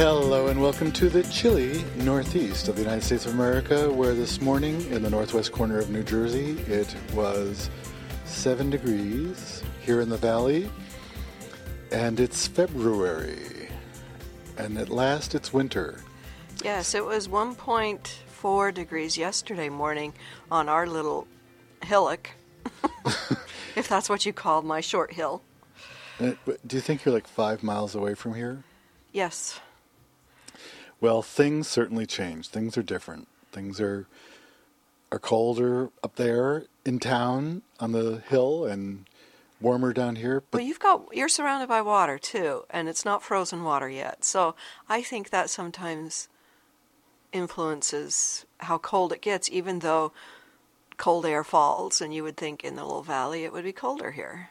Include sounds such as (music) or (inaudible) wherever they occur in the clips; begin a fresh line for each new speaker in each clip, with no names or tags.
Hello and welcome to the chilly northeast of the United States of America, where this morning in the northwest corner of New Jersey it was 7 degrees here in the valley, and it's February, and at last it's winter.
Yes, it was 1.4 degrees yesterday morning on our little hillock, (laughs) if that's what you call my short hill.
Uh, Do you think you're like five miles away from here?
Yes.
Well, things certainly change. Things are different. Things are are colder up there in town on the hill and warmer down here. But
Well, you've got you're surrounded by water too, and it's not frozen water yet. So I think that sometimes influences how cold it gets, even though cold air falls, and you would think in the little valley it would be colder here.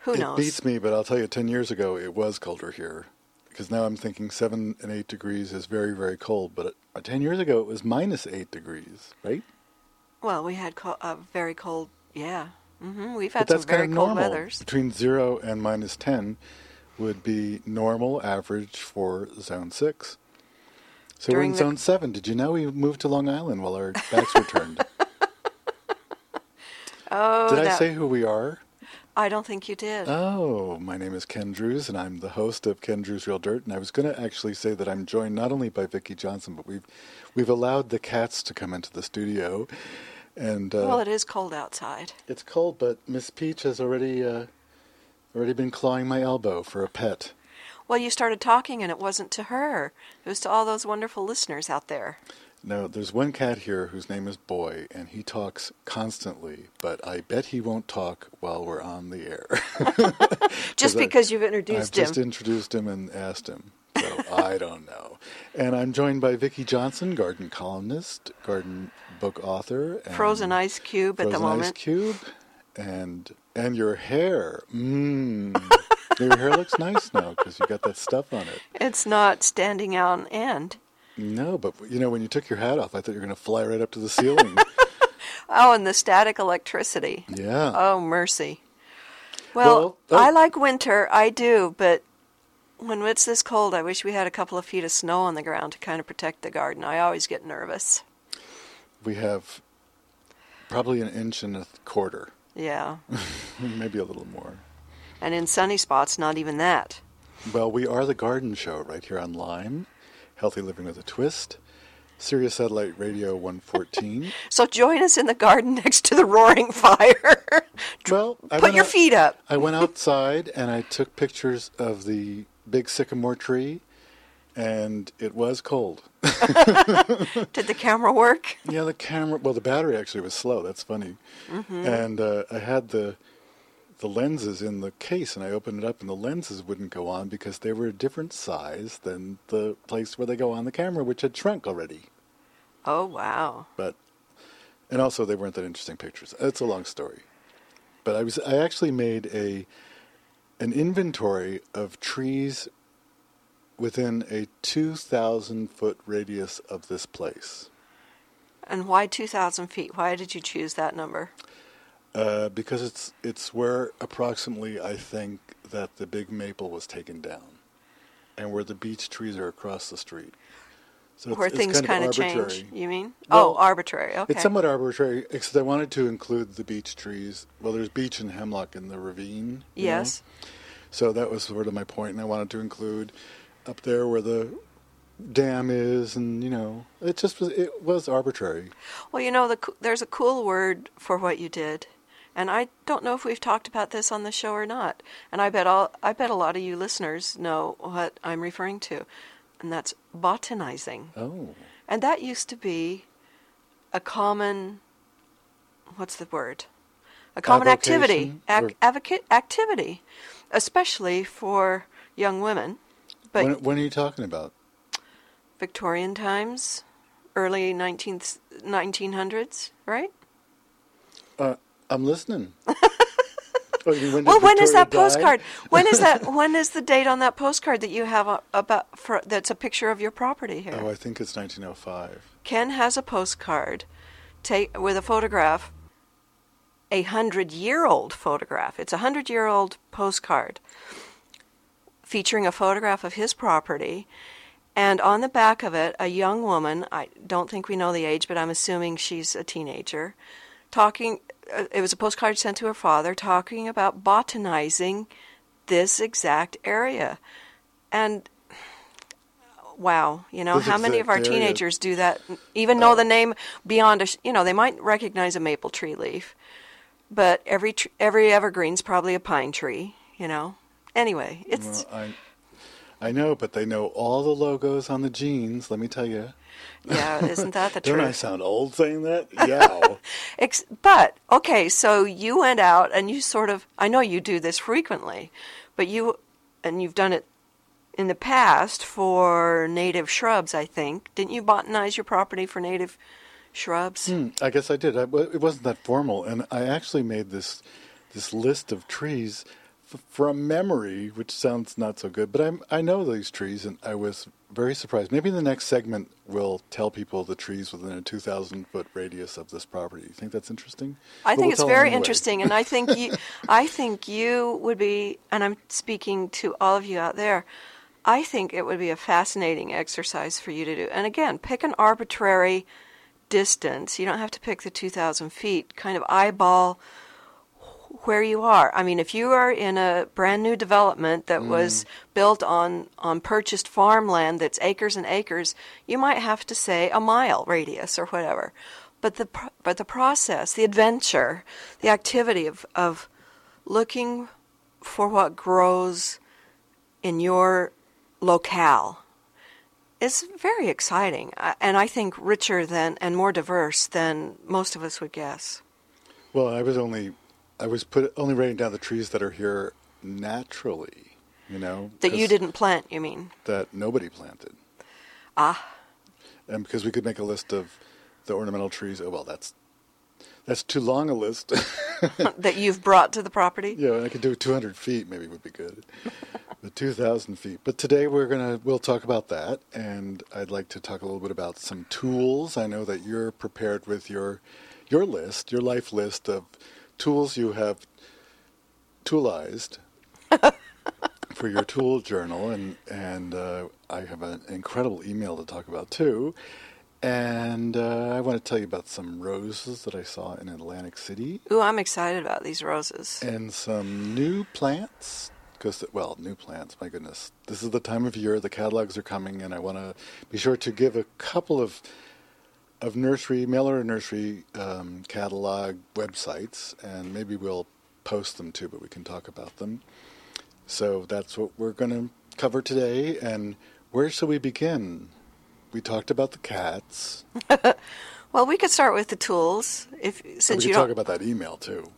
Who
it
knows?
beats me, but I'll tell you, ten years ago it was colder here. Because now I'm thinking seven and eight degrees is very, very cold. But uh, ten years ago it was minus eight degrees, right?
Well, we had co- uh, very cold. Yeah, hmm we've had
but that's
some very
kind of
cold
normal.
weathers.
Between zero and minus ten would be normal average for zone six. So
During
we're in zone seven. Did you know we moved to Long Island while our backs were turned? (laughs)
Oh,
Did I say who we are?
I don't think you did.
Oh, my name is Ken Druse, and I'm the host of Ken Druse Real Dirt. And I was going to actually say that I'm joined not only by Vicki Johnson, but we've we've allowed the cats to come into the studio, and uh,
well, it is cold outside.
it's cold. But Miss Peach has already uh, already been clawing my elbow for a pet.
Well, you started talking, and it wasn't to her. It was to all those wonderful listeners out there.
No, there's one cat here whose name is Boy, and he talks constantly. But I bet he won't talk while we're on the air. (laughs) (laughs)
Just
'Cause I-
because you've
I've
introduced him.
I just introduced him and asked him. So I don't know. And I'm joined by Vicki Johnson, garden columnist, garden book author, and
Frozen ice cube at the
Frozen Ice
moment.
Cube, and and your hair. Mmm. (laughs) your hair looks nice now because you got that stuff on it.
It's not standing out on end.
No, but you know when you took your hat off, I thought you were going to fly right up to the ceiling. (laughs)
Oh, and the static electricity.
yeah.
Oh, mercy. Well,
Well, oh.
I like winter, I do, but when it's this cold, I wish we had a couple of feet of snow on the ground to kind of protect the garden. I always get nervous.
we have probably an inch and a quarter,
Yeah. (laughs)
maybe a little more.
And in sunny spots, not even that.
Well, we are the Garden Show right here on Lime, Healthy Living with a Twist, Sirius Satellite Radio 114. (laughs)
So join us in the garden next to the roaring fire. (laughs)
well, I
Put your
out-
feet up.
I went (laughs) outside and I took pictures of the big sycamore tree, and it was cold.
Did the camera work?
yeah, the camera. Well, the battery actually was slow. That's funny.
Mm-hmm.
And uh, I had the the lenses in the case, and I opened it up, and the lenses wouldn't go on because they were a different size than the place where they go on the camera, which had shrunk already.
Oh, wow.
But and also they weren't that interesting pictures. It's a long story. But I was I actually made a an inventory of trees within a 2,000 foot radius of this place.
And why 2,000 feet? Why did you choose that number?
Uh, because it's it's where approximately I think that the big maple was taken down, and where the beech trees are across the street. So
Where
it's
things
kind of
change, you mean?
Well,
oh, arbitrary. Okay.
It's somewhat arbitrary, except I wanted to include the beech trees. Well, there's beech and hemlock in the ravine. you know?
yes.
So that was sort of my point, and I wanted to include up there where the dam is, and you know, it just was it was arbitrary.
Well, you know, the, there's a cool word for what you did, and I don't know if we've talked about this on the show or not. And I bet all I bet a lot of you listeners know what I'm referring to, and that's botanizing.
Oh,
And that used to be a common, what's the word? A common activity,
Avocation
ac- advocate activity, especially for young women. But
when, when are you talking about?
Victorian times, early 19th, 1900s, right?
Uh, I'm listening. (laughs) oh, when
Well, when is that
die?
postcard? When is that? (laughs) When is the date on that postcard that you have about for, that's a picture of your property here?
Oh, I think it's 1905.
Ken has a postcard, take with a photograph, a hundred-year-old photograph. It's a hundred-year-old postcard featuring a photograph of his property. And on the back of it, a young woman, I don't think we know the age, but I'm assuming she's a teenager, talking. Uh, it was a postcard sent to her father talking about botanizing this exact area. And wow, you know,
This
how many of our
area.
teenagers do that, even know the name beyond a, you know, they might recognize a maple tree leaf, but every tr- every evergreen's probably a pine tree, you know. Anyway, it's
Well, I, I know, but they know all the logos on the jeans. Let me tell you.
yeah, isn't that the truth? (laughs)
Don't I sound old saying that? (laughs) Yeah.
Ex- but okay, so you went out and you sort of I know you do this frequently, but you and you've done it in the past for native shrubs, I think. Didn't you botanize your property for native shrubs?
Hmm, I guess I did. I, it wasn't that formal, and I actually made this this list of trees from memory, which sounds not so good. But I'm, I know these trees, and I was very surprised. Maybe in the next segment we'll tell people the trees within a 2,000 foot radius of this property. You think that's interesting?
I
But
think
we'll
it's very
anyway.
interesting, and I think you, (laughs) I think you would be, and I'm speaking to all of you out there. I think it would be a fascinating exercise for you to do. And again, pick an arbitrary distance. You don't have to pick the 2,000 feet. Kind of eyeball where you are. I mean, if you are in a brand new development that mm. was built on on purchased farmland that's acres and acres, you might have to say a mile radius or whatever. But the but the process, the adventure, the activity of of looking for what grows in your locale is very exciting uh, and I think richer than and more diverse than most of us would guess.
Well, I was only I was put only writing down the trees that are here naturally. You know
That you didn't plant, you mean?
that nobody planted.
Ah.
And because we could make a list of the ornamental trees. Oh well, that's that's too long a list. (laughs)
that you've brought to the property?
yeah, I could do 200 feet. Maybe would be good. (laughs) but 2,000 feet. But today we're gonna we'll talk about that, and I'd like to talk a little bit about some tools. I know that you're prepared with your your list, your life list of tools you have toolized (laughs) for your tool journal, and and uh, I have an incredible email to talk about too. And uh, I want to tell you about some roses that I saw in Atlantic City,
Ooh, I'm excited about these roses.
and some new plants. Because well, new plants. My goodness, this is the time of year. The catalogs are coming, and I want to be sure to give a couple of of nursery mailer nursery um, catalog websites, and maybe we'll post them too. But we can talk about them. So that's what we're going to cover today. And where shall we begin? We talked about the cats. (laughs)
Well, we could start with the tools. If since
we
you
talk about that email too.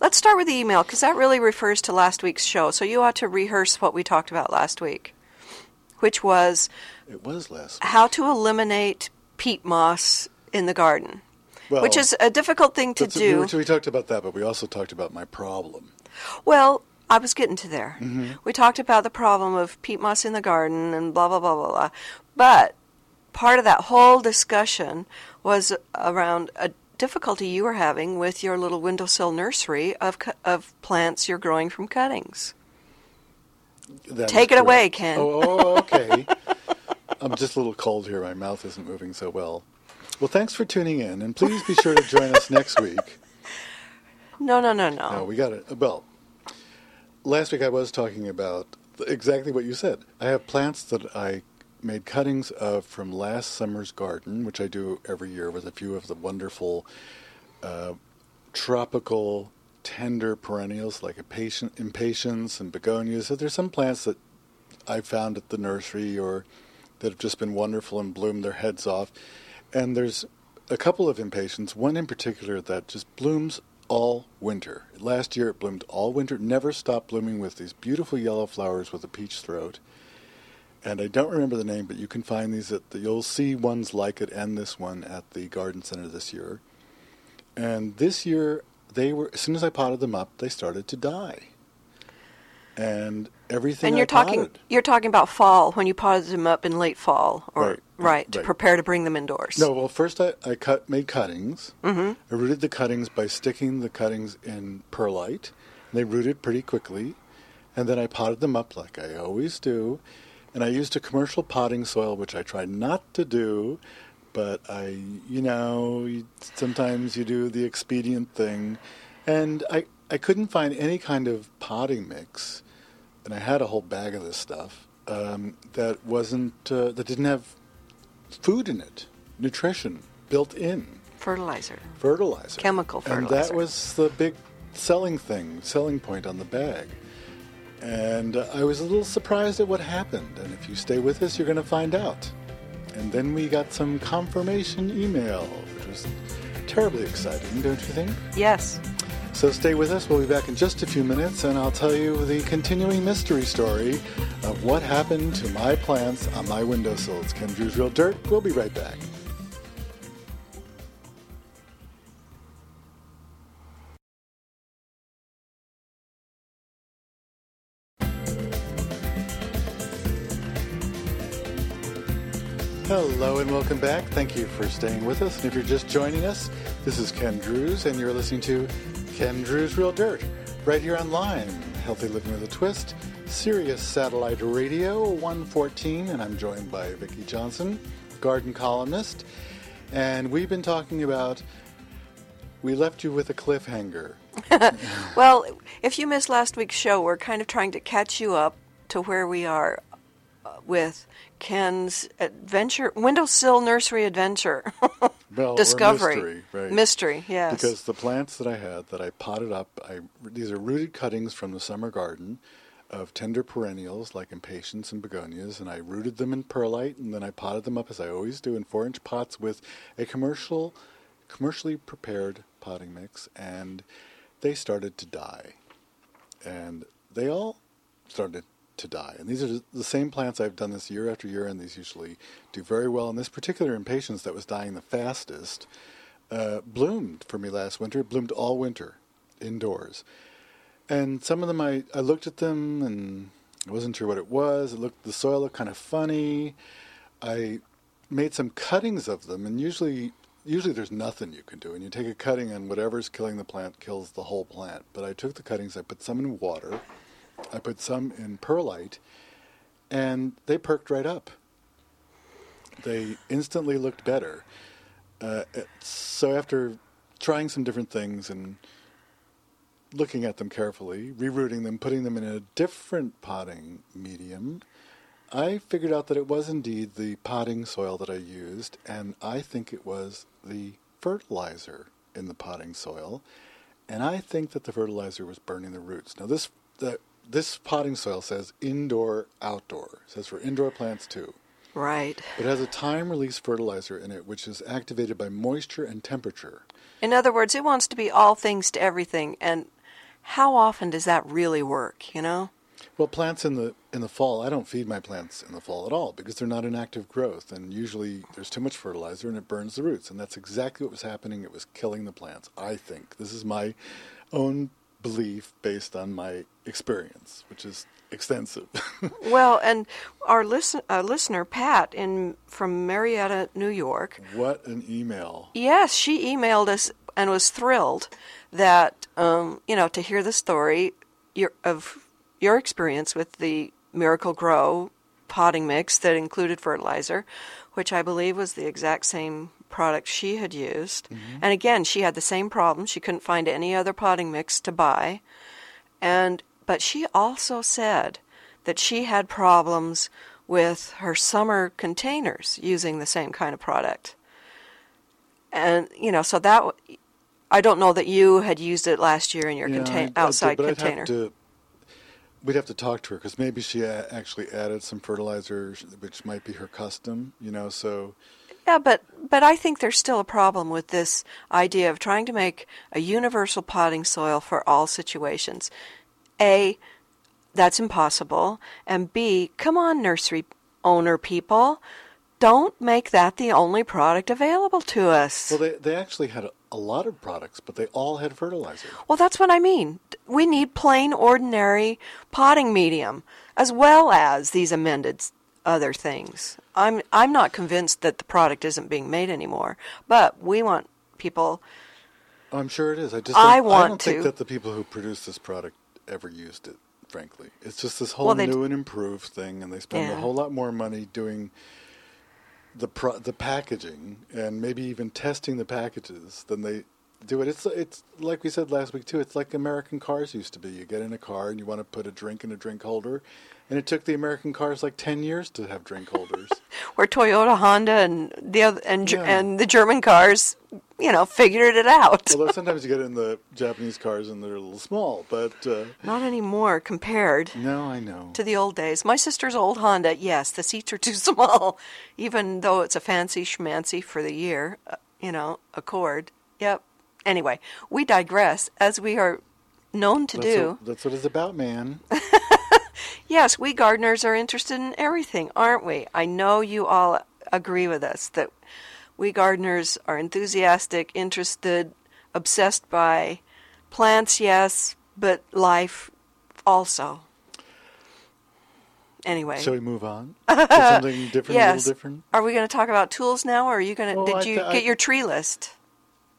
let's start with the email because that really refers to last week's show. So you ought to rehearse what we talked about last week, which was
It was last.
how to eliminate peat moss in the garden,
Well,
which is a difficult thing to do.
We, we talked about that, but we also talked about my problem.
Well, I was getting to there.
Mm-hmm.
We talked about the problem of peat moss in the garden and blah, blah, blah, blah, blah. But part of that whole discussion was around a difficulty you were having with your little windowsill nursery of, of plants you're growing from cuttings.
That
Take it away. Ken.
Oh, oh, okay. (laughs) I'm just a little cold here. My mouth isn't moving so well. Well, thanks for tuning in, and please be sure to join us next week.
No, no, no, no.
No, we got it. Well, last week I was talking about exactly what you said. I have plants that I made cuttings of from last summer's garden, which I do every year with a few of the wonderful uh, tropical tender perennials like impatiens and begonias. So there's some plants that I found at the nursery or that have just been wonderful and bloomed their heads off. And there's a couple of impatiens, one in particular that just blooms all winter. Last year it bloomed all winter, never stopped blooming with these beautiful yellow flowers with a peach throat. And I don't remember the name, but you can find these at the, you'll see ones like it and this one at the garden center this year. And this year they were as soon as I potted them up, they started to die. And everything
and you're
I
talking
potted,
you're talking about fall when you potted them up in late fall or
Right,
right, to
right.
prepare to bring them indoors.
No, well, first I, I cut made cuttings. Mm-hmm. I rooted the cuttings by sticking the cuttings in perlite. They rooted pretty quickly, and then I potted them up like I always do. And I used a commercial potting soil, which I try not to do, but I, you know, sometimes you do the expedient thing. And I, I couldn't find any kind of potting mix, and I had a whole bag of this stuff um, that wasn't, uh, that didn't have food in it, nutrition built in
Fertilizer.
fertilizer.
Chemical fertilizer, And
that was the big selling thing, selling point on the bag. And uh, I was a little surprised at what happened. And if you stay with us, you're going to find out. And then we got some confirmation email, which was terribly exciting, don't you think?
Yes.
So stay with us. We'll be back in just a few minutes, and I'll tell you the continuing mystery story of what happened to my plants on my windowsill. It's Ken Druse Real Dirt. We'll be right back. Hello and welcome back. Thank you for staying with us. And if you're just joining us, this is Ken Druse, and you're listening to Ken Druse Real Dirt right here online. Healthy Living with a Twist, Sirius Satellite Radio 114, and I'm joined by Vicki Johnson, garden columnist. And we've been talking about. We left you with a cliffhanger. (laughs)
Well, if you missed last week's show, we're kind of trying to catch you up to where we are uh, with Ken's adventure, windowsill nursery adventure. (laughs)
Well,
Discovery.
mystery, right.
Mystery, yes.
Because the plants that I had that I potted up, I these are rooted cuttings from the summer garden of tender perennials like impatiens and begonias, and I rooted them in perlite, and then I potted them up as I always do in four-inch pots with a commercial, commercially prepared potting mix, and they started to die, and they all started to die. And these are the same plants I've done this year after year, and these usually do very well. And this particular impatiens that was dying the fastest uh, bloomed for me last winter. It bloomed all winter indoors. And some of them, I, I looked at them and I wasn't sure what it was. It looked the soil looked kind of funny. I made some cuttings of them, and usually usually there's nothing you can do. And you take a cutting, and whatever's killing the plant kills the whole plant. But I took the cuttings, I put some in water, I put some in perlite, and they perked right up. They instantly looked better. Uh, so after trying some different things and looking at them carefully, rerouting them, putting them in a different potting medium, I figured out that it was indeed the potting soil that I used, and I think it was the fertilizer in the potting soil, and I think that the fertilizer was burning the roots. Now this the, this potting soil says indoor outdoor. It says for indoor plants too.
right.
It has a time release fertilizer in it which is activated by moisture and temperature.
In other words, it wants to be all things to everything. And how often does that really work, you know?
Well, plants in the in the fall, I don't feed my plants in the fall at all because they're not in active growth, and usually there's too much fertilizer and it burns the roots, and that's exactly what was happening. It was killing the plants. I think this is my own belief based on my experience, which is extensive. (laughs)
Well, and our listen, uh, listener, Pat, in from Marietta, New York,
what an email!
Yes, she emailed us and was thrilled that um, you know to hear the story your, of your experience with the Miracle-Gro potting mix that included fertilizer, which I believe was the exact same product she had used. Mm-hmm. And again, she had the same problem. She couldn't find any other potting mix to buy. And but she also said that she had problems with her summer containers using the same kind of product and you know so that I don't know that you had used it last year in your
Yeah,
contain-
I- I did,
outside
I'd
container
have to, we'd have to talk to her because maybe she a- actually added some fertilizer, which might be her custom. You know, so
yeah but but i think there's still a problem with this idea of trying to make a universal potting soil for all situations a that's impossible and b come on nursery owner people don't make that the only product available to us
well, they they actually had a, a lot of products, but they all had fertilizer.
Well, that's what I mean. We need plain, ordinary potting medium, as well as these amended other things. I'm I'm not convinced that the product isn't being made anymore, but we want people.
I'm sure it is. I just
I
don't,
want
don't think that the people who produced this product ever used it. frankly. It's just this whole
Well, they d-
new and improved thing, and they spend a whole lot more money doing the pro- the packaging and maybe even testing the packages than they do it. It's it's like we said last week too. It's like American cars used to be. You get in a car and you want to put a drink in a drink holder, and it took the American cars like ten years to have drink holders. (laughs)
Where Toyota, Honda, and the other, and
Yeah.
and the German cars, you know, figured it out.
Although (laughs) sometimes you get in the Japanese cars and they're a little small, but uh,
Not anymore compared
no, I know.
to the old days. My sister's old Honda, yes, the seats are too (laughs) small, even though it's a fancy schmancy for the year, uh, you know, Accord. Yep. Anyway, we digress, as we are known to
That's
do.
what, that's what it's about, man. (laughs)
Yes, we gardeners are interested in everything, aren't we? I know you all agree with us that we gardeners are enthusiastic, interested, obsessed by plants, yes, but life also. Anyway.
Shall we move on? (laughs) to something different, a
yes.
little different?
Are we going to talk about tools now, or are you going to?
Well,
did
I
you
I-
get your tree list?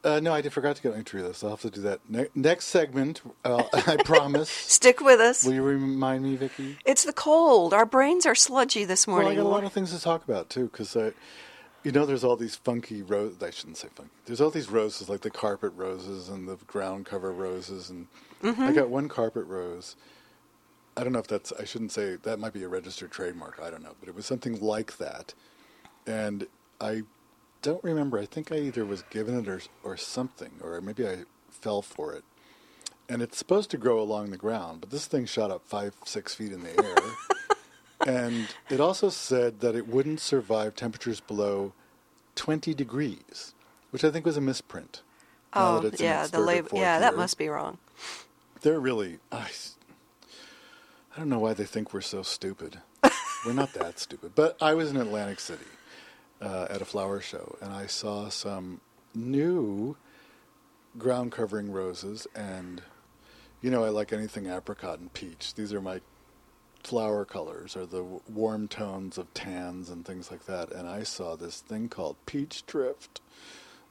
Uh, no, I did forgot to get my tree list. I'll have to do that ne- next segment. Uh, (laughs) I promise. (laughs)
Stick with us.
Will you remind me, Vicki?
it's the cold. Our brains are sludgy this
Well, I got a lot of things to talk about too, because you know, there's all these funky roses. I shouldn't say funky. There's all these roses, like the carpet roses and the ground cover roses, and
Mm-hmm.
I got one carpet rose. I don't know if that's. I shouldn't say that might be a registered trademark. I don't know, but it was something like that, and I don't remember. I think I either was given it or or something, or maybe I fell for it. And it's supposed to grow along the ground, but this thing shot up five, six feet in the air. (laughs) and it also said that it wouldn't survive temperatures below 20 degrees, which I think was a misprint.
oh, yeah, the label. Yeah, that must be wrong.
They're really. I, I don't know why they think we're so stupid. (laughs) we're not that stupid. But I was in Atlantic City uh, at a flower show, and I saw some new ground covering roses. And, you know, I like anything apricot and peach. These are my flower colors, or the w- warm tones of tans and things like that. And I saw this thing called peach drift.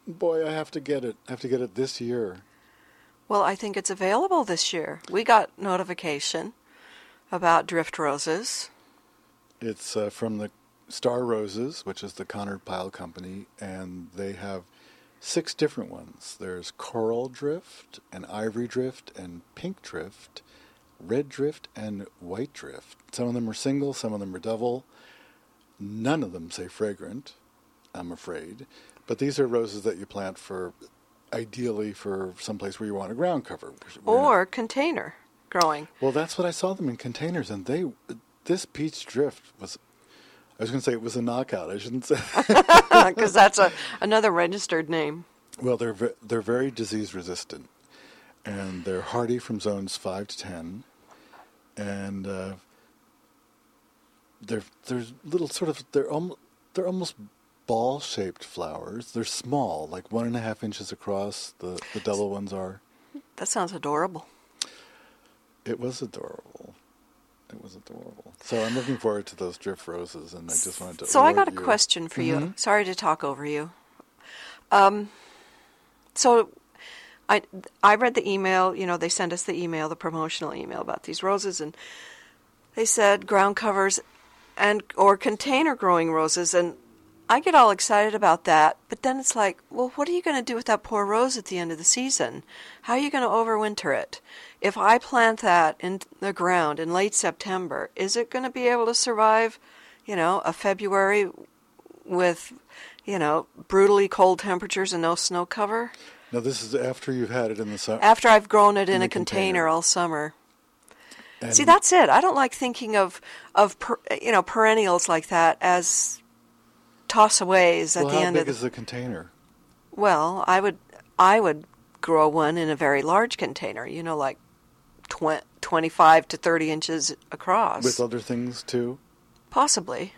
Boy, I have to get it. I have to get it this year.
Well, I think it's available this year. We got notification about drift roses.
It's uh, from the Star Roses, which is the Conard-Pyle Company, and they have six different ones. There's coral drift, and ivory drift, and pink drift, red drift, and white drift. Some of them are single, some of them are double. None of them say fragrant, I'm afraid. But these are roses that you plant for, ideally, for someplace where you want a ground cover. We're not-
Or container growing.
well, that's what I saw them in containers, and they this peach drift was. I was going to say it was a knockout. I shouldn't say. (laughs)
Because that's a, another registered name.
well, they're ve- they're very disease resistant, and they're hardy from zones five to ten, and uh, they're they're little sort of they're almost they're almost ball shaped flowers. They're small, like one and a half inches across. The the double ones are.
That sounds adorable.
It was adorable. It was adorable. So I'm looking forward to those drift roses, and I just wanted to.
So I got a
you.
question for you.
Mhm.
Sorry to talk over you. Um, so I I read the email. You know, they sent us the email, the promotional email about these roses, and they said ground covers and or container growing roses, and I get all excited about that. But then it's like, well, what are you going to do with that poor rose at the end of the season? How are you going to overwinter it? If I plant that in the ground in late September, is it going to be able to survive? You know, a February with, you know, brutally cold temperatures and no snow cover.
Now this is after you've had it in the summer.
After I've grown it in,
In
a
a
container,
container.
all summer.
And
See, that's it. I don't like thinking of of per, you know perennials like that as tossaways at
well,
the end
big
of the.
is the container?
Well, I would I would grow one in a very large container. You know, like tw- twenty five to thirty inches across,
With other things too?
possibly.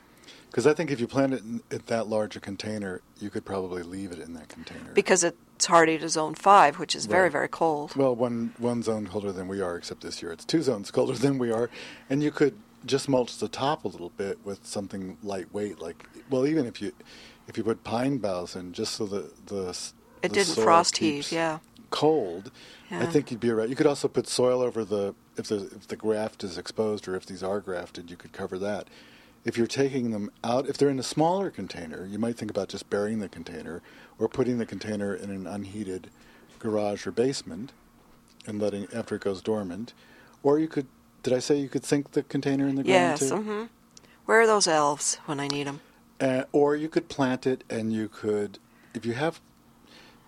Because I think if you plant it in, that large a container, you could probably leave it in that container.
Because it's hardy to zone five, which is very very cold.
well, one one zone colder than we are, except this year it's two zones (laughs) colder than we are, and you could just mulch the top a little bit with something lightweight, like well, even if you if you put pine boughs in, just so the the
It
the
didn't
soil
frost heave, yeah.
cold, I think you'd be right. You could also put soil over the if the if the graft is exposed or if these are grafted, you could cover that. If you're taking them out, if they're in a smaller container, you might think about just burying the container or putting the container in an unheated garage or basement and letting after it goes dormant. Or you could did I say you could sink the container in the ground
Yes.
too?
hmm Where are those elves when I need them?
Uh, or you could plant it and you could, if you have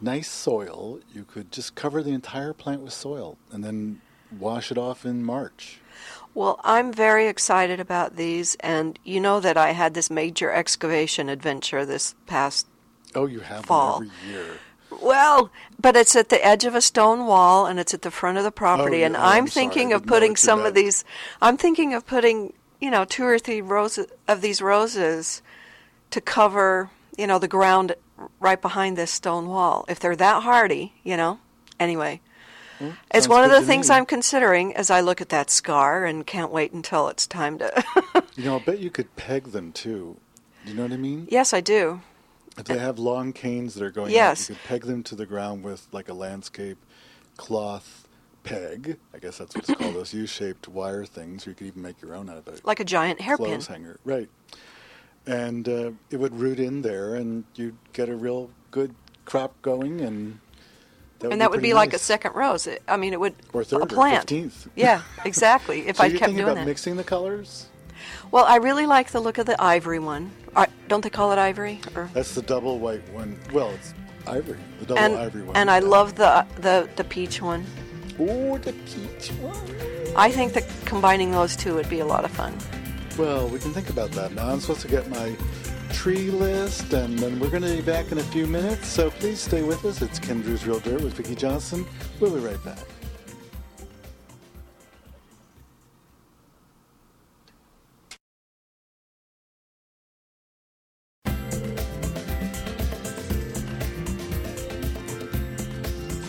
nice soil, you could just cover the entire plant with soil and then wash it off in March.
Well, I'm very excited about these, and you know that I had this major excavation adventure this past.
Oh, you have
Fall.
every year.
Well, but it's at the edge of a stone wall, and it's at the front of the property, oh,
yeah.
and
Oh,
I'm
I'm
thinking of putting some of these. I'm thinking of putting, you know, two or three roses of these roses to cover, you know, the ground right behind this stone wall. If they're that hardy, you know. Anyway. It's one of the things
me.
I'm considering as I look at that scar and can't wait until it's time to.
You know, I bet you could peg them too. You know what I mean?
yes, I do.
If they have long canes that are going
Yes.
out, you could peg them to the ground with like a landscape cloth peg. I guess that's what it's called. Those U-shaped wire things. You could even make your own out of it.
Like a giant hairpin.
clothes hanger, right? And uh, it would root in there, and you'd get a real good crop going, and that
and that would
pretty
be like a second rose. I mean, it would
or third
a plant.
or fifteenth.
Yeah, exactly. If (laughs)
so
I kept doing
about
that.
mixing the colors?
Well, I really like the look of the ivory one. Don't they call it ivory? Or
That's the double white one. Well, it's ivory, the double
and
ivory one.
and I love the the the peach one.
Oh, the peach one.
I think that combining those two would be a lot of fun.
Well, we can think about that now. I'm supposed to get my tree list, and then we're going to be back in a few minutes. So please stay with us. It's Ken Druse Real Dirt with Vicki Johnson. We'll be right back.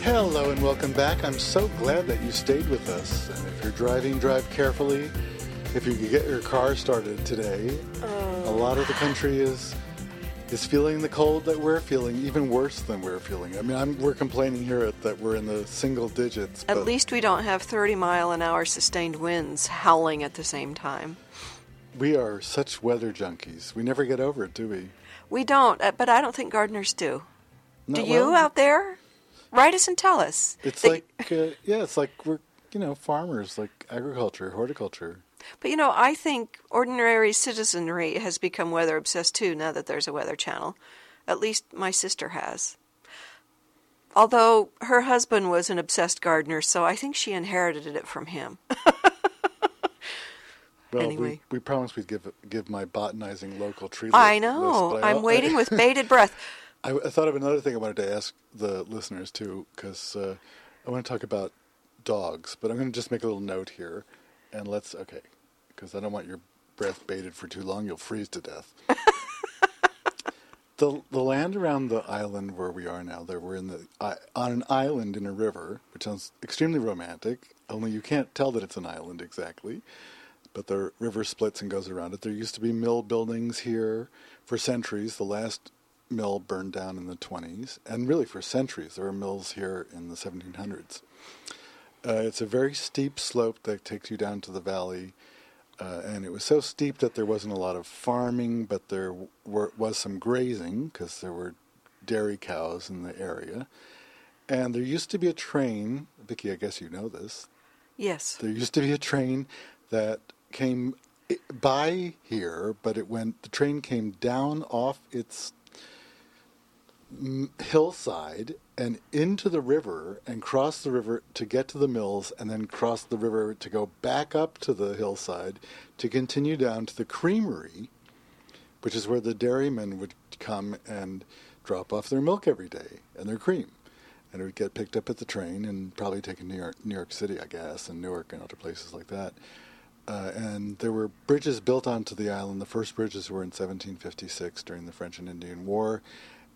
Hello and welcome back. I'm so glad that you stayed with us. And if you're driving, drive carefully. If you could get your car started today, a lot of the country is is feeling the cold that we're feeling, even worse than we're feeling. I mean, I'm, we're complaining here at, that we're in the single digits.
At least we don't have 30 mile an hour sustained winds howling at the same time.
we are such weather junkies. We never get over it, do we?
We don't, uh, but I don't think gardeners do.
No,
do you
well,
out there? Write us and tell us.
It's like, uh, yeah, it's like we're, you know, farmers, like agriculture, horticulture.
But you know, I think ordinary citizenry has become weather obsessed too now that there's a weather channel. At least my sister has. Although her husband was an obsessed gardener, so I think she inherited it from him. (laughs)
Well,
Anyway.
we, we promised we'd give give my botanizing local tree
I know.
but I-
I'm waiting with (laughs) bated breath.
I, I thought of another thing I wanted to ask the listeners too, because uh, I want to talk about dogs, but I'm going to just make a little note here, and let's okay, because I don't want your breath baited for too long; you'll freeze to death. (laughs) the The land around the island where we are now, there we're in the I on an island in a river, which sounds extremely romantic. Only you can't tell that it's an island exactly but the river splits and goes around it. There used to be mill buildings here for centuries. The last mill burned down in the 20s, and really for centuries. There were mills here in the 1700s. Uh, it's a very steep slope that takes you down to the valley, uh, and it was so steep that there wasn't a lot of farming, but there were, was some grazing because there were dairy cows in the area. And there used to be a train, Vicki, I guess you know this,
Yes.
there used to be a train that came by here, but it went. The train came down off its hillside and into the river and cross the river to get to the mills, and then cross the river to go back up to the hillside to continue down to the creamery, which is where the dairymen would come and drop off their milk every day and their cream. And it would get picked up at the train and probably taken to New York, New York City, I guess, and Newark and other places like that. Uh, and there were bridges built onto the island. The first bridges were in 1756 during the French and Indian War,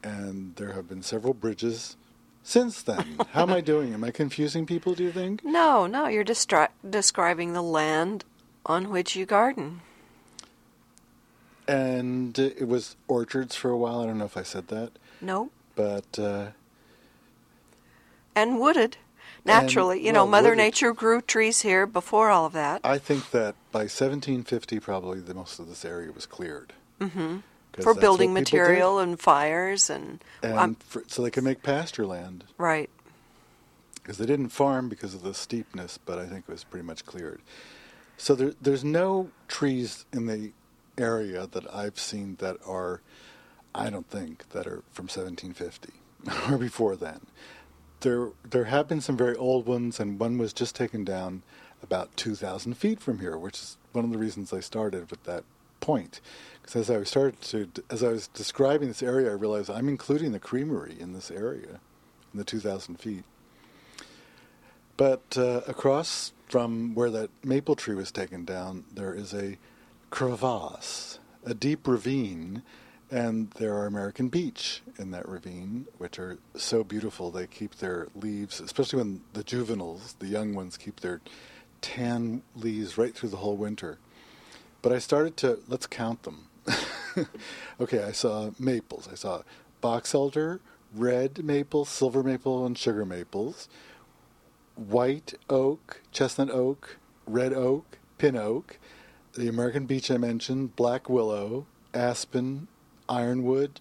and there have been several bridges since then. How am I (laughs) doing? Am I confusing people? Do you think?
No, no, you're destri- describing the land on which you garden.
And it was orchards for a while. I don't know if I said that,
No?
but uh,
and wooded naturally. you know,
well,
Mother
wooded.
Nature grew trees here before all of that.
I think that by 1750, probably the most of this area was cleared. Mm-hmm.
For building material and fires and,
and
um,
for, so they could make pasture land.
right.
because they didn't farm because of the steepness, but I think it was pretty much cleared. So there, there's no trees in the area that I've seen that are, I don't think, that are from 1750 (laughs) or before then. There, there have been some very old ones, and one was just taken down about 2,000 feet from here, which is one of the reasons I started with that point. Because as I started to, as I was describing this area, I realized I'm including the creamery in this area, in the 2,000 feet. But uh, across from where that maple tree was taken down, there is a crevasse, a deep ravine, and there are American beech in that ravine, which are so beautiful. They keep their leaves, especially when the juveniles, the young ones, keep their tan leaves right through the whole winter. But I started to let's count them. (laughs) okay, I saw maples. I saw box elder, red maple, silver maple, and sugar maples white oak, chestnut oak, red oak, pin oak, the American beech I mentioned, black willow, aspen, ironwood,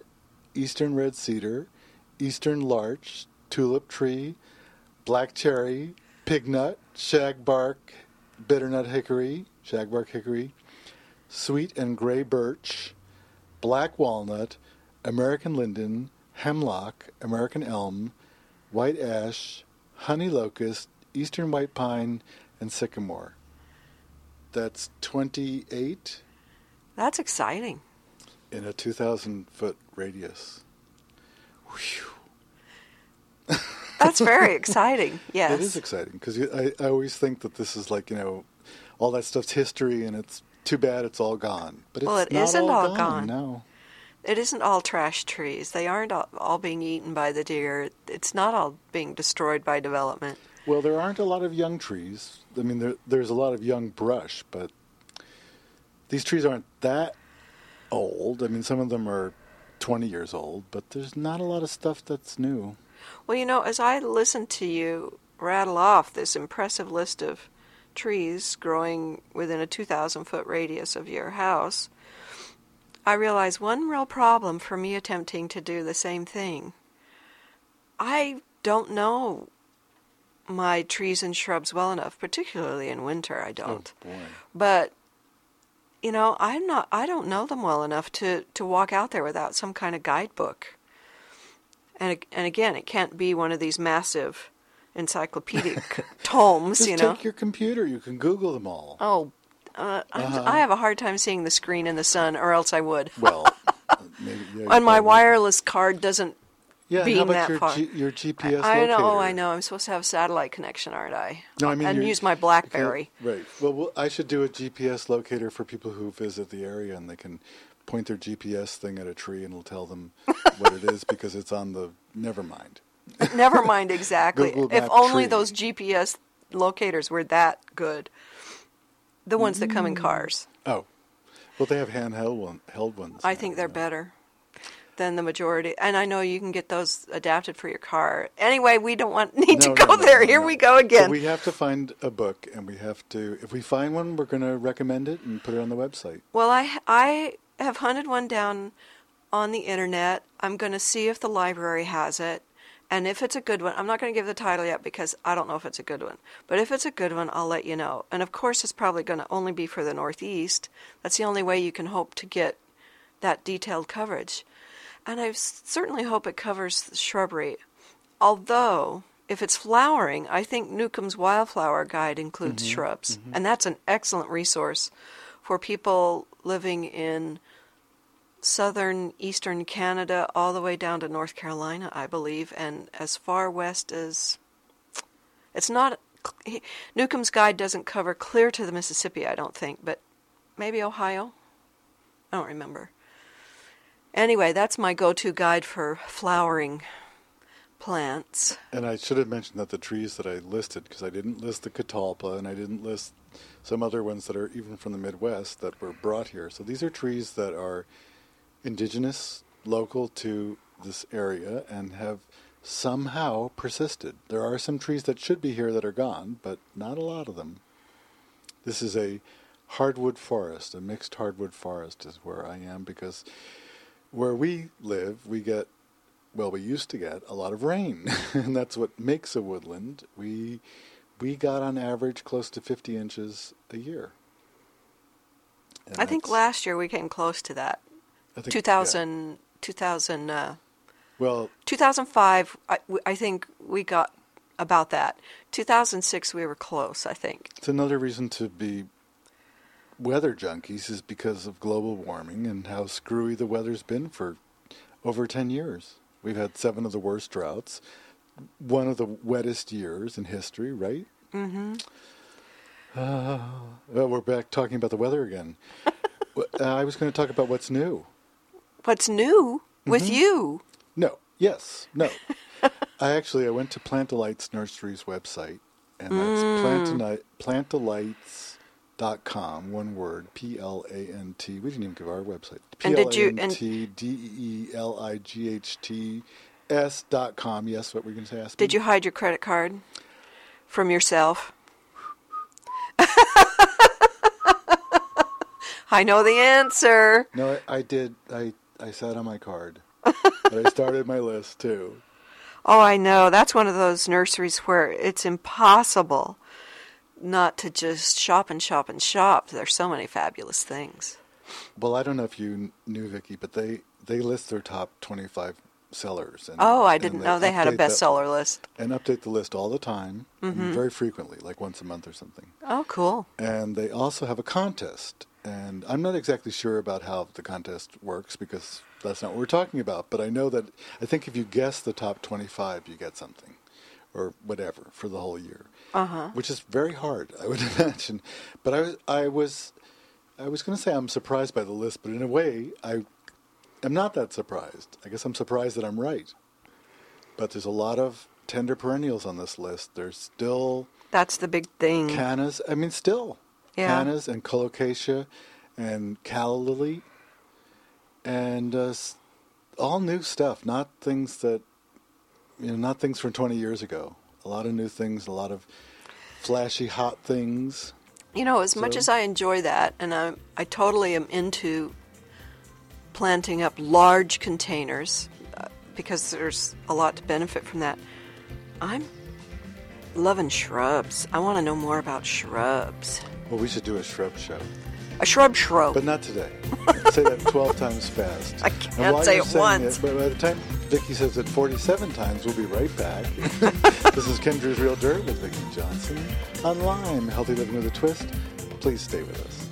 eastern red cedar, eastern larch, tulip tree, black cherry, pignut, shagbark, bitternut hickory, shagbark hickory, sweet and gray birch, black walnut, American linden, hemlock, American elm, white ash, honey locust, eastern white pine, and sycamore. That's 28
That's exciting.
in a 2,000 foot radius. Whew.
That's very (laughs) exciting. Yes.
It is exciting because I, I always think that this is like, you know, all that stuff's history and it's too bad it's all gone. But it's
Well, it
not
isn't
all,
all gone.
No.
It isn't all trash trees. They aren't all, all being eaten by the deer. It's not all being destroyed by development.
Well, there aren't a lot of young trees. I mean, there, there's a lot of young brush, but these trees aren't that old. I mean, some of them are 20 years old, but there's not a lot of stuff that's new.
Well, you know, as I listen to you rattle off this impressive list of trees growing within a 2,000 foot radius of your house, I realize one real problem for me attempting to do the same thing. I don't know my trees and shrubs well enough, particularly in winter, I oh, don't.
Oh.
But you know, I'm not I don't know them well enough to to walk out there without some kind of guidebook. And and again, it can't be one of these massive encyclopedic (laughs) tomes,
Just
you know.
take your computer. You can Google them all.
Oh, uh,
Uh-huh.
I have a hard time seeing the screen in the sun, or else I would.
Well, (laughs) maybe. Yeah,
And my wireless card doesn't.
Yeah,
beam
how about
that
your. G, your GPS
I know,
locator?
I know. I'm supposed to have a satellite connection, aren't I?
No, I mean
and use my BlackBerry.
Right. Well, well, I should do a GPS locator for people who visit the area, and they can point their GPS thing at a tree, and it'll tell them what it is because it's on the. Never mind. (laughs)
Never mind exactly. If only
tree.
those GPS locators were that good. The ones that
Mm.
come in cars.
Oh, well, they have handheld one, held ones.
I
now,
think they're
yeah.
better than the majority. And I know you can get those adapted for your car. Anyway, we don't want need
No,
to go
no,
there.
no,
Here we go
But
again.
we have to find a book, and we have to. If we find one, we're going to recommend it and put it on the website.
Well, I I have hunted one down on the internet. I'm going to see if the library has it. And if it's a good one, I'm not going to give the title yet because I don't know if it's a good one. But if it's a good one, I'll let you know. And of course, it's probably going to only be for the Northeast. That's the only way you can hope to get that detailed coverage. And I certainly hope it covers the shrubbery. Although, if it's flowering, I think Newcomb's Wildflower Guide includes mm-hmm. shrubs. Mm-hmm. And that's an excellent resource for people living in southern eastern Canada all the way down to North Carolina, I believe, and as far west as it's not Newcomb's guide doesn't cover clear to the Mississippi, I don't think, but maybe Ohio. I don't remember. Anyway, that's my go-to guide for flowering plants.
And I should have mentioned that the trees that I listed, because I didn't list the catalpa and I didn't list some other ones that are even from the Midwest that were brought here. So these are trees that are indigenous, local to this area, and have somehow persisted. There are some trees that should be here that are gone, but not a lot of them. This is a hardwood forest, a mixed hardwood forest is where I am because where we live, we get, well, we used to get a lot of rain, (laughs) and that's what makes a woodland. We we got on average close to 50 inches a year. And
I think last year we came close to that.
I think-
2000, 2000, uh.
Well,
2005, I, I think we got about that. 2006, we were close, I think.
It's another reason to be weather junkies is because of global warming and how screwy the weather's been for over 10 years. We've had seven of the worst droughts, one of the wettest years in history, right?
Mm-hmm.
Uh, well, we're back talking about the weather again. (laughs) Uh, I was going to talk about what's new.
What's new with
Mm-hmm.
you?
No, yes, no. (laughs) I actually I went to Plant Delights Nursery's website, and that's
Mm.
Plantali- plantdelights.com, one word, P L A N T. We didn't even give our website. P
did
A N T D E L I G H T S dot com. Yes, what were you going to say? Ask
Did
me?
you hide your credit card from yourself? (laughs) I know the answer.
No, I, I did. I, I sat on my card. but I started my list too. (laughs)
Oh, I know. That's one of those nurseries where it's impossible not to just shop and shop and shop. There's so many fabulous things.
Well, I don't know if you knew, Vicki, but they, they list their top 25 sellers. And,
Oh, I didn't know they had a bestseller list.
and update the list all the time,
Mm-hmm.
very frequently, like once a month or something.
Oh, cool.
And they also have a contest. And I'm not exactly sure about how the contest works because that's not what we're talking about. But I know that I think if you guess the top 25, you get something or whatever for the whole year,
Uh huh.
which is very hard, I would (laughs) imagine. But I was, I was, I was going to say I'm surprised by the list, but in a way, I am not that surprised. I guess I'm surprised that I'm right. But there's a lot of tender perennials on this list. There's still
That's the big thing.
cannas. I mean, still
Yeah.
cannas and colocasia and calla lily and uh, all new stuff. Not things that you know, not things from 20 years ago. A lot of new things. A lot of flashy, hot things.
You know, as much as I enjoy that, and I, I totally am into planting up large containers uh, because there's a lot to benefit from that. I'm loving shrubs. I want to know more about shrubs.
Well, we should do a shrub show,
A shrub shrub.
but not today. (laughs) say that 12 times fast.
I can't say it once.
but by the time Vicki says it 47 times, we'll be right back. (laughs) this is Ken Druse Real Dirt with Vicki Johnson on Lime, Healthy Living with a Twist. Please stay with us.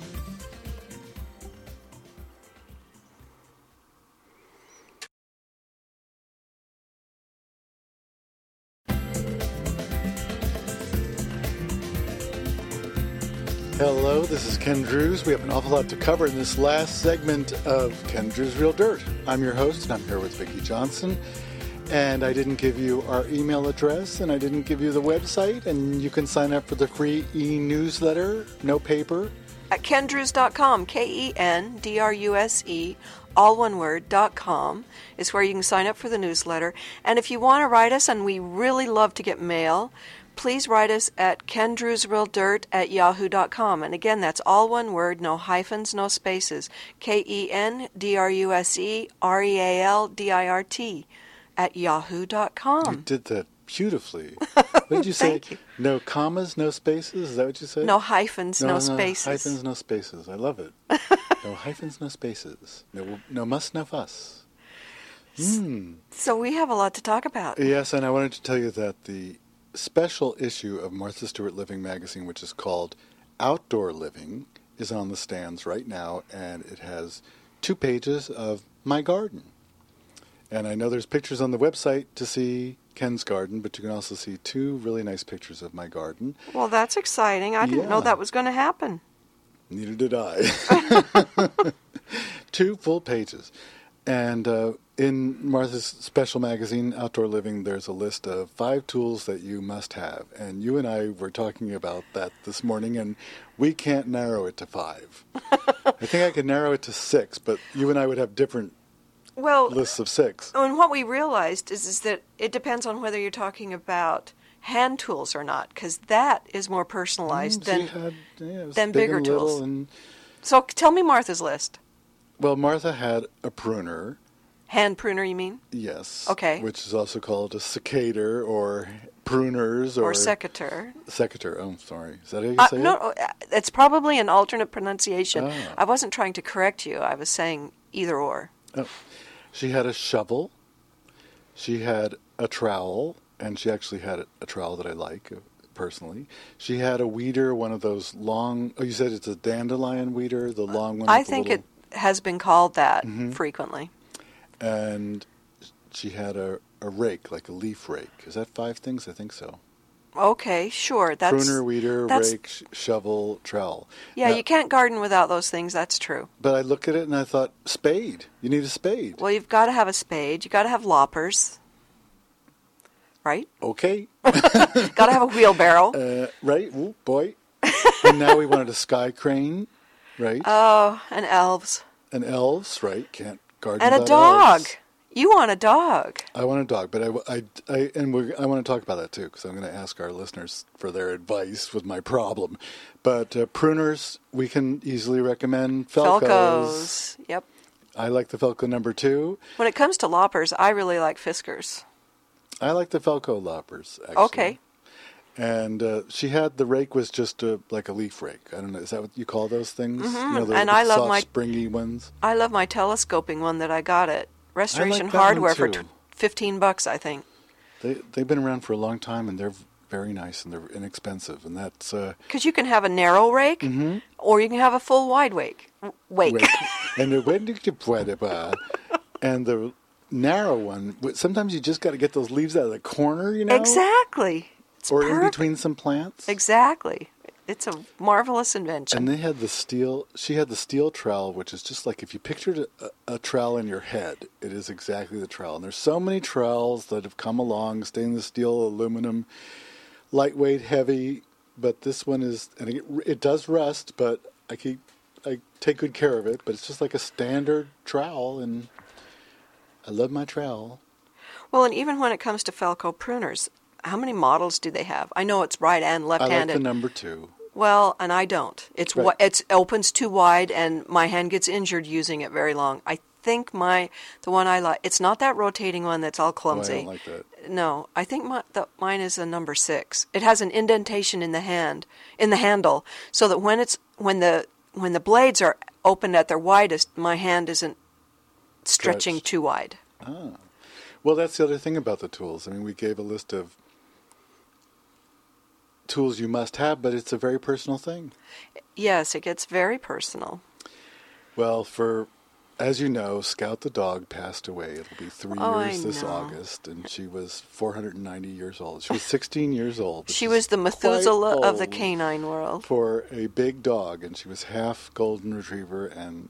Hello, this is Ken Druse. We have an awful lot to cover in this last segment of Ken Druse Real Dirt. I'm your host, and I'm here with Vicki Johnson. And I didn't give you our email address, and I didn't give you the website, and you can sign up for the free e-newsletter, no paper.
At kendruse.com, K E N D R U S E, all one word, dot com, is where you can sign up for the newsletter. And if you want to write us, and we really love to get mail, please write us at kendruserealdirt at yahoo.com. And again, that's all one word, no hyphens, no spaces. K E N D R U S E R E A L D I R T at yahoo.com.
You did that beautifully. (laughs) What did you say?
You.
No commas, no spaces? Is that what you said?
No hyphens, no, spaces.
Hyphens, no spaces. I love it. (laughs) no hyphens, no spaces. No, no muss, no fuss. Hmm.
So we have a lot to talk about.
Yes, and I wanted to tell you that the special issue of Martha Stewart Living magazine, which is called Outdoor Living, is on the stands right now, and it has two pages of my garden. And I know there's pictures on the website to see Ken's garden, but you can also see two really nice pictures of my garden.
Well, that's exciting. I didn't know that was going to happen.
Neither did I. (laughs) (laughs) Two full pages. And uh, in Martha's special magazine, Outdoor Living, there's a list of five tools that you must have. And you and I were talking about that this morning, and we can't narrow it to five. (laughs) I think I could narrow it to six, but you and I would have different
Well,
lists of six.
and what we realized is, is that it depends on whether you're talking about hand tools or not, because that is more personalized
Mm,
than.
had, yeah,
than
big
bigger tools.
And,
So tell me Martha's list.
Well, Martha had a pruner,
Hand pruner, you mean?
yes.
Okay.
Which is also called a cicator or pruners or,
Or secateur?
Secateur. Oh, sorry. Is that how you
Uh,
say
no,
it?
uh, it's probably an alternate pronunciation.
Ah.
I wasn't trying to correct you. I was saying either or.
Oh. She had a shovel. She had a trowel, and she actually had a, trowel that I like uh, personally. She had a weeder, one of those long. Oh, you said it's a dandelion weeder, the long one.
I think it has been called that
Mm-hmm.
frequently.
And she had a, a rake, like a leaf rake. Is that five things? I think so.
Okay, sure. That's
Pruner, weeder,
that's-
rake, sh- shovel, trowel.
Yeah,
Now-
you can't garden without those things. That's true.
But I look at it and I thought, spade. You need a spade.
Well, you've got to have a spade. You got to have loppers, right?
Okay. (laughs) (laughs)
got to have a wheelbarrow.
Uh, right. Ooh, boy. and now we wanted a sky crane, right?
Oh, and elves
and elves, right? Can't garden
and a dog.
elves.
You want a dog?
I want a dog, but I, I, I and we're, I want to talk about that too because I'm going to ask our listeners for their advice with my problem. But uh, pruners, we can easily recommend Felcos.
Felcos. Yep.
I like the Felco number two.
When it comes to loppers, I really like Fiskars.
I like the Felco loppers. Actually.
Okay.
And uh, she had the rake was just a, like a leaf rake. I don't know. Is that what you call those things? You know, the,
Mm-hmm. And
the
I love my-
springy ones.
I love my telescoping one that I got at Restoration
one,
Hardware for t- 15 bucks, I think.
They they've been around for a long time and they're very nice and they're inexpensive and that's uh,
Because you can have a narrow rake,
Mm-hmm.
or you can have a full wide wake. Wake. (laughs)
And the when did you put it, uh, and the narrow one. Sometimes you just got to get those leaves out of the corner, you know,
Exactly. It's
or in between some plants.
Exactly. It's a marvelous invention.
And they had the steel. She had the steel trowel, which is just like if you pictured a, a trowel in your head, it is exactly the trowel. And there's so many trowels that have come along, stainless steel, aluminum, lightweight, heavy. But this one is, and it, it does rust, but I keep, I take good care of it. But it's just like a standard trowel, and I love my trowel.
well, and even when it comes to Felco pruners, how many models do they have? I know it's right and left-handed.
I like the number two.
Well, and I don't. It's
Right.
it's opens too wide, and my hand gets injured using it very long. I think my the one I like. It's not that rotating one that's all
Oh, I
clumsy.
don't like that.
No, I think my, the, mine is a number six. It has an indentation in the hand, in the handle, so that when it's when the when the blades are opened at their widest, my hand isn't stretching
Stretched.
too wide. Ah.
Well, that's the other thing about the tools. I mean, we gave a list of tools you must have, but it's a very personal thing.
Yes, it gets very personal.
Well, for as you know, Scout the dog passed away. It'll be three
Oh, I
years this
know.
August, and she was 490 years old. She was 16 years old.
She was the Methuselah of the canine world.
for a big dog, and she was half golden retriever, and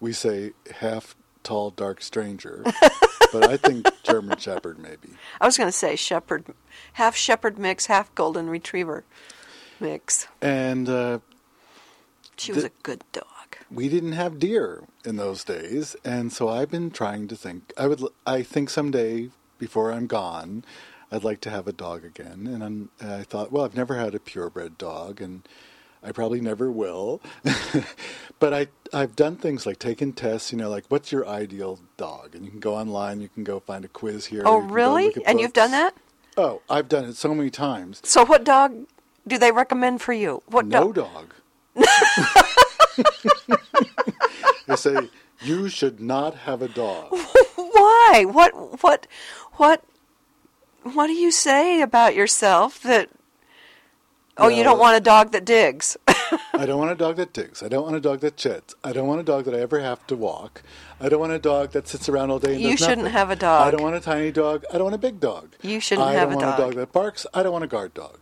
we say half tall dark stranger, (laughs) but I think German Shepherd maybe.
I was going to say shepherd, half shepherd mix, half golden retriever mix.
And uh,
She was
The-
a good dog.
we didn't have deer in those days, and so I've been trying to think. I would. I think someday before I'm gone, I'd like to have a dog again. And I'm, I thought, well, I've never had a purebred dog, and I probably never will. (laughs) but I I've done things like taken tests. You know, like what's your ideal dog? And you can go online. You can go find a quiz here.
Oh,
you can go
really? And you've done that?
Oh, I've done it so many times.
So, what dog do they recommend for you? What dog
no
dog?
dog. they say you should not have a dog. (laughs)
Why? What? What? What? What do you say about yourself that? Oh, you don't want a dog that digs.
I don't want a dog that digs. I don't want a dog that chits. I don't want a dog that I ever have to walk. I don't want a dog that sits around all day and
You shouldn't
nothing.
have a dog.
I don't want a tiny dog. I don't want a big dog.
You shouldn't
I
have a dog.
I don't want a dog that barks. I don't want a guard dog.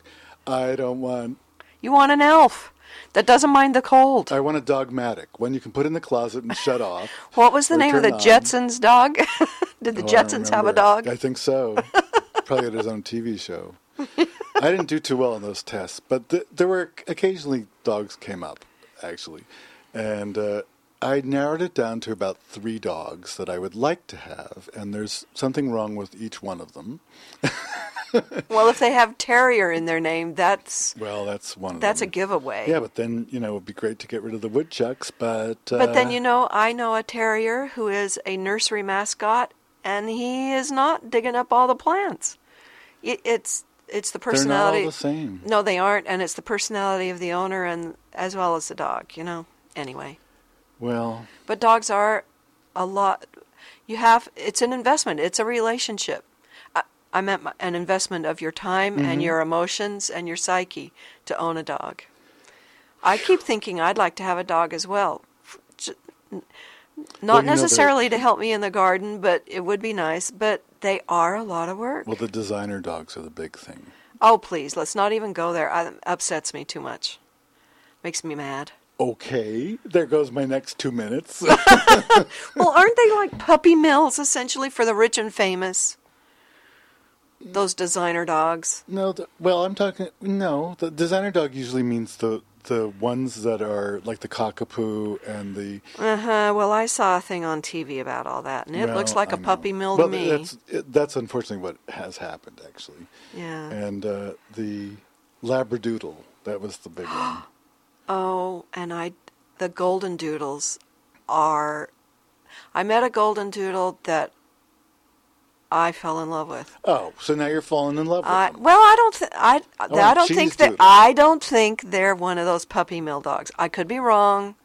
I don't want.
you want an elf that doesn't mind the cold.
I want a dogmatic, one you can put in the closet and shut off.
What was the name of the
on.
Jetsons dog? Did the
Oh,
Jetsons have a dog?
I think so. Probably had his own TV show. (laughs) I didn't do too well in those tests, but th- there were occasionally dogs came up, actually, and uh, I narrowed it down to about three dogs that I would like to have, and there's something wrong with each one of them. (laughs)
Well, if they have terrier in their name, that's
Well, that's one of
that's a giveaway.
Yeah, but then you know it would be great to get rid of the woodchucks, but uh,
But then you know, I know a terrier who is a nursery mascot, and he is not digging up all the plants. It, it's it's the
they're not
personality.
all the same.
No, they aren't, and it's the personality of the owner and as well as the dog. You know. Anyway,
Well,
but dogs are a lot. You have it's an investment. It's a relationship. I, I meant my- an investment of your time
Mm-hmm.
and your emotions and your psyche to own a dog. I keep thinking I'd like to have a dog as well. F- j- n- Not
Well, you know,
necessarily to help me in the garden, but it would be nice. But they are a lot of work.
well, the designer dogs are the big thing.
oh, please, let's not even go there. It upsets me too much. Makes me mad.
Okay, there goes my next two minutes. (laughs)
Well, aren't they like puppy mills essentially for the rich and famous? Those designer dogs.
no, the, well, I'm talking. No, the designer dog usually means the the ones that are like the cockapoo and the.
Uh huh. Well, I saw a thing on TV about all that, and it
well,
looks like
I
a
know.
puppy mill
well,
to me.
That's it, that's unfortunately what has happened actually.
Yeah.
And uh, the labradoodle that was the big one. (gasps)
Oh, and I, the golden doodles are. I met a golden doodle that I fell in love with.
Oh, so now you're falling in love with
I,
them.
well, I don't. Th- I oh, I
a
don't think that.
doodle.
I don't think they're one of those puppy mill dogs. I could be wrong,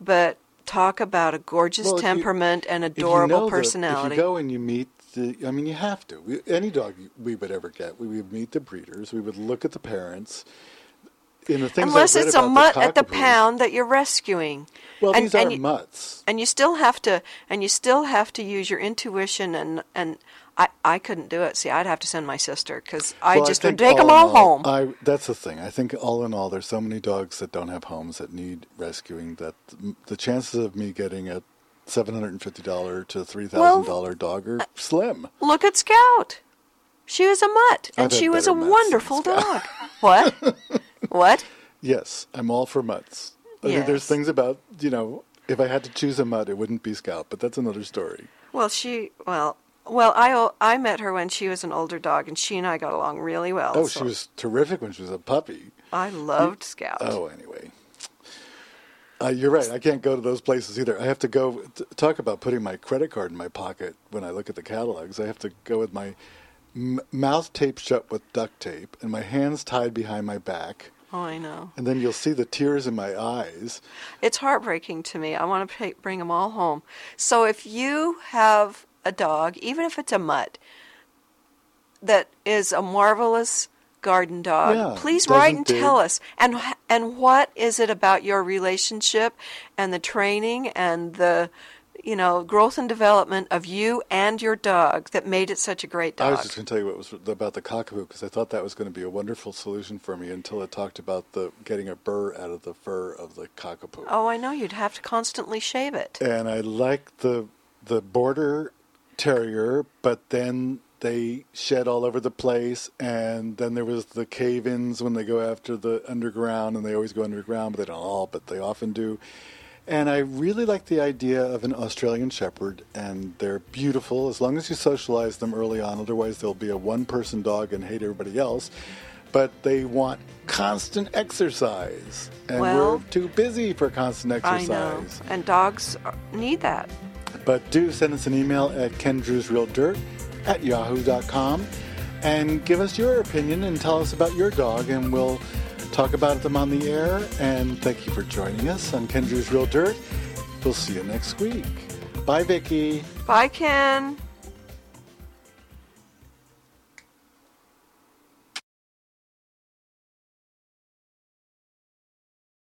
but talk about a gorgeous
Well, if you-
temperament and
If you
adorable
know
personality.
if you go and you meet the, I mean, you have to. We, any dog we would ever get, we would meet the breeders. We would look at the parents. In the things
Unless it's a mutt at the pound that you're rescuing.
Well,
and,
these
and
are
you,
mutts.
and you still have to and you still have to use your intuition and and I, I couldn't do it. See, I'd have to send my sister because I
Well,
just would
think
take them
all
all home.
I, that's the thing. I think all in all, there's so many dogs that don't have homes that need rescuing that the chances of me getting a seven hundred and fifty dollar to three thousand dollar dog are uh, slim.
Look at Scout. She was a mutt, and she was a wonderful dog. What? (laughs) what?
Yes, I'm all for mutts. I think there's
Yes.
things about you know. If I had to choose a mutt, it wouldn't be Scout, but that's another story.
Well, she well well I o- I met her when she was an older dog, and she and I got along really well.
Oh,
so
she was terrific when she was a puppy.
I loved Scout.
Oh, anyway. Uh, you're right. I can't go to those places either. I have to go t- talk about putting my credit card in my pocket when I look at the catalogs. I have to go with my m- mouth taped shut with duct tape and my hands tied behind my back.
Oh, I know.
And then you'll see the tears in my eyes.
It's heartbreaking to me. I want to bring them all home. So if you have a dog, even if it's a mutt, that is a marvelous garden dog,
Yeah,
please write and
dig.
tell us. And and what is it about your relationship and the training and the you know growth and development of you and your dog that made it such a great dog.
I was just going to tell you what was about the cockapoo because I thought that was going to be a wonderful solution for me until it talked about the getting a burr out of the fur of the cockapoo.
oh, I know you'd have to constantly shave it.
and I like the the border terrier, but then they shed all over the place, and then there was the cave-ins when they go after the underground, and they always go underground, but they don't all, but they often do. And I really like the idea of an Australian Shepherd, and they're beautiful as long as you socialize them early on. Otherwise, they'll be a one-person dog and hate everybody else. But they want constant exercise, and
Well,
we're too busy for constant exercise.
I know, and dogs need that.
But do send us an email at kendruserealdirt at yahoo.com and give us your opinion and tell us about your dog, and we'll talk about them on the air. And thank you for joining us on Ken Druse Real Dirt. We'll see you next week. Bye, Vicki.
Bye, Ken.